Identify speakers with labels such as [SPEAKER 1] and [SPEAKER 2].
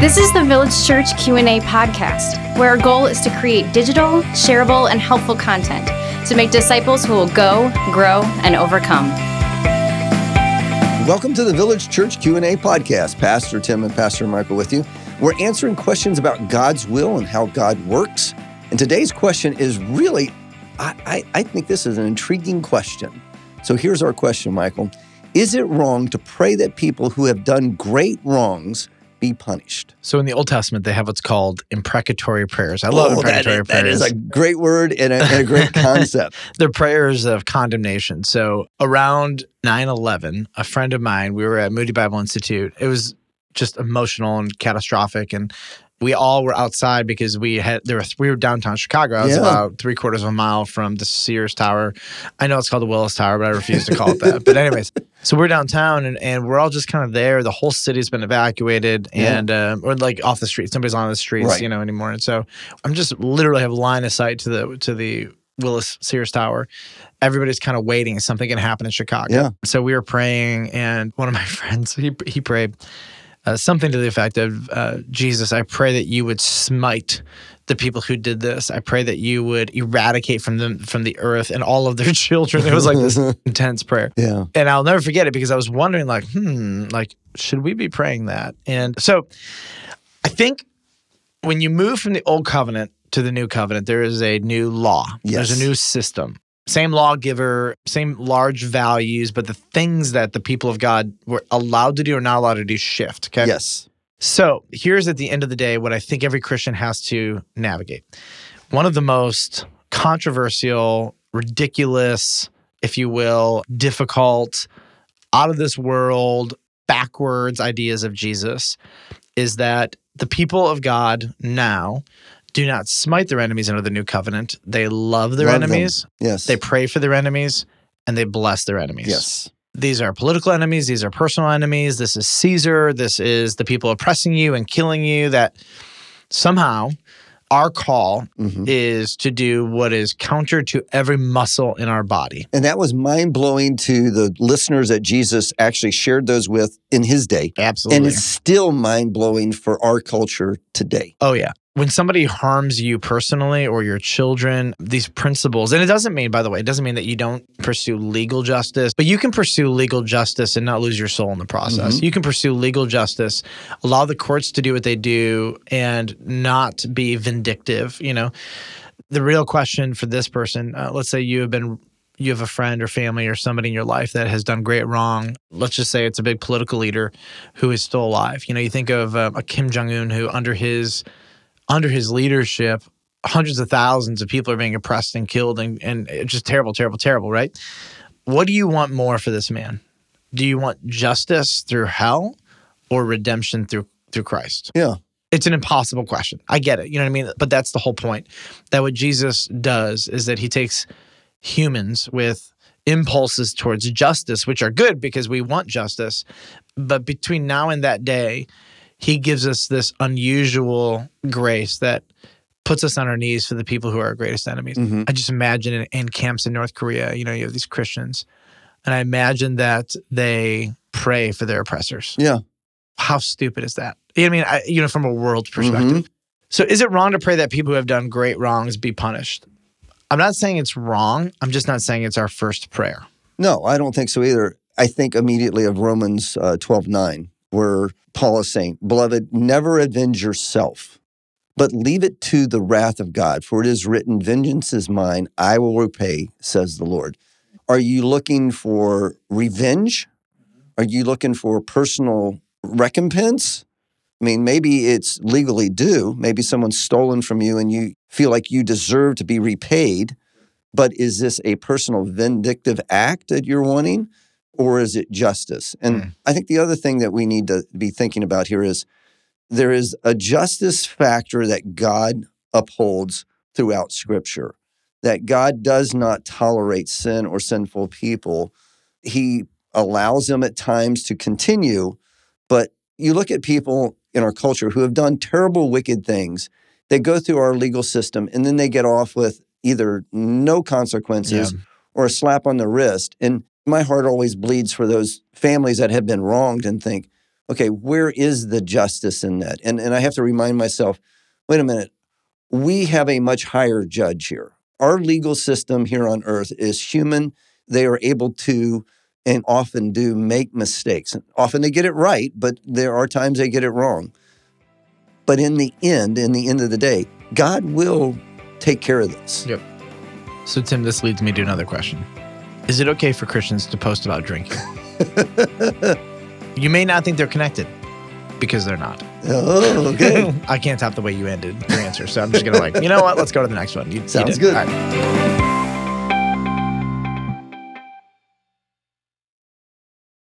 [SPEAKER 1] This is the Village Church Q&A podcast, where our goal is to create digital, shareable, and helpful content to make disciples who will go, grow, and overcome.
[SPEAKER 2] Welcome to the Village Church Q&A podcast. Pastor Tim and Pastor Michael with you. We're answering questions about God's will and how God works. And today's question is really, I, I, I think this is an intriguing question. So here's our question, Michael. Is it wrong to pray that people who have done great wrongs be punished.
[SPEAKER 3] So in the Old Testament, they have what's called imprecatory prayers. I love
[SPEAKER 2] oh,
[SPEAKER 3] imprecatory
[SPEAKER 2] that,
[SPEAKER 3] prayers.
[SPEAKER 2] That is a great word and a, and a great concept.
[SPEAKER 3] They're prayers of condemnation. So around 9 11, a friend of mine, we were at Moody Bible Institute. It was just emotional and catastrophic. And we all were outside because we had there were we were downtown Chicago. I was yeah. about three quarters of a mile from the Sears Tower. I know it's called the Willis Tower, but I refuse to call it that. But anyways, so we're downtown and, and we're all just kind of there. The whole city's been evacuated yeah. and uh, or like off the streets. Nobody's on the streets, right. you know, anymore. And so I'm just literally have line of sight to the to the Willis Sears Tower. Everybody's kind of waiting. Something can happen in Chicago.
[SPEAKER 2] Yeah.
[SPEAKER 3] So we were praying, and one of my friends he he prayed uh, something to the effect of uh, Jesus, I pray that you would smite the people who did this. I pray that you would eradicate from them from the earth and all of their children. It was like this intense prayer.
[SPEAKER 2] Yeah.
[SPEAKER 3] And I'll never forget it because I was wondering, like, hmm, like, should we be praying that? And so I think when you move from the old covenant to the new covenant, there is a new law.
[SPEAKER 2] Yes.
[SPEAKER 3] There's a new system same lawgiver, same large values, but the things that the people of God were allowed to do or not allowed to do shift. Okay.
[SPEAKER 2] Yes.
[SPEAKER 3] So here's at the end of the day what I think every Christian has to navigate. One of the most controversial, ridiculous, if you will, difficult, out of this world, backwards ideas of Jesus is that the people of God now do not smite their enemies under the new covenant. They love their love enemies.
[SPEAKER 2] Them. Yes.
[SPEAKER 3] They pray for their enemies and they bless their enemies.
[SPEAKER 2] Yes.
[SPEAKER 3] These are political enemies. These are personal enemies. This is Caesar. This is the people oppressing you and killing you that somehow our call mm-hmm. is to do what is counter to every muscle in our body.
[SPEAKER 2] And that was mind blowing to the listeners that Jesus actually shared those with in his day.
[SPEAKER 3] Absolutely.
[SPEAKER 2] And it's still mind blowing for our culture today.
[SPEAKER 3] Oh, yeah when somebody harms you personally or your children, these principles, and it doesn't mean, by the way, it doesn't mean that you don't pursue legal justice, but you can pursue legal justice and not lose your soul in the process. Mm-hmm. You can pursue legal justice, allow the courts to do what they do, and not be vindictive. You know, the real question for this person, uh, let's say you have been you have a friend or family or somebody in your life that has done great wrong. Let's just say it's a big political leader who is still alive. You know, you think of uh, a Kim Jong Un who, under his under his leadership, hundreds of thousands of people are being oppressed and killed, and, and just terrible, terrible, terrible, right? What do you want more for this man? Do you want justice through hell or redemption through through Christ?
[SPEAKER 2] Yeah.
[SPEAKER 3] It's an impossible question. I get it. You know what I mean? But that's the whole point. That what Jesus does is that he takes humans with impulses towards justice, which are good because we want justice. But between now and that day, he gives us this unusual grace that puts us on our knees for the people who are our greatest enemies. Mm-hmm. I just imagine in, in, camps in North Korea, you know, you have these Christians, and I imagine that they pray for their oppressors.
[SPEAKER 2] Yeah.
[SPEAKER 3] How stupid is that? You know I mean, I, you know, from a world perspective. Mm-hmm. So is it wrong to pray that people who have done great wrongs be punished? I'm not saying it's wrong. I'm just not saying it's our first prayer.
[SPEAKER 2] No, I don't think so either. I think immediately of Romans uh, 12 9, where Paul is saying, Beloved, never avenge yourself, but leave it to the wrath of God, for it is written, Vengeance is mine, I will repay, says the Lord. Are you looking for revenge? Are you looking for personal recompense? I mean, maybe it's legally due. Maybe someone's stolen from you and you feel like you deserve to be repaid. But is this a personal vindictive act that you're wanting? Or is it justice? And mm. I think the other thing that we need to be thinking about here is there is a justice factor that God upholds throughout Scripture, that God does not tolerate sin or sinful people. He allows them at times to continue, but you look at people in our culture who have done terrible, wicked things. They go through our legal system and then they get off with either no consequences yeah. or a slap on the wrist. And my heart always bleeds for those families that have been wronged and think, okay, where is the justice in that? And and I have to remind myself, wait a minute, we have a much higher judge here. Our legal system here on earth is human. They are able to and often do make mistakes. Often they get it right, but there are times they get it wrong. But in the end, in the end of the day, God will take care of this.
[SPEAKER 3] Yep. So, Tim, this leads me to another question Is it okay for Christians to post about drinking? you may not think they're connected because they're not.
[SPEAKER 2] Oh, okay.
[SPEAKER 3] I can't top the way you ended your answer. So I'm just going to, like, you know what? Let's go to the next one. You,
[SPEAKER 2] Sounds
[SPEAKER 3] you
[SPEAKER 2] good.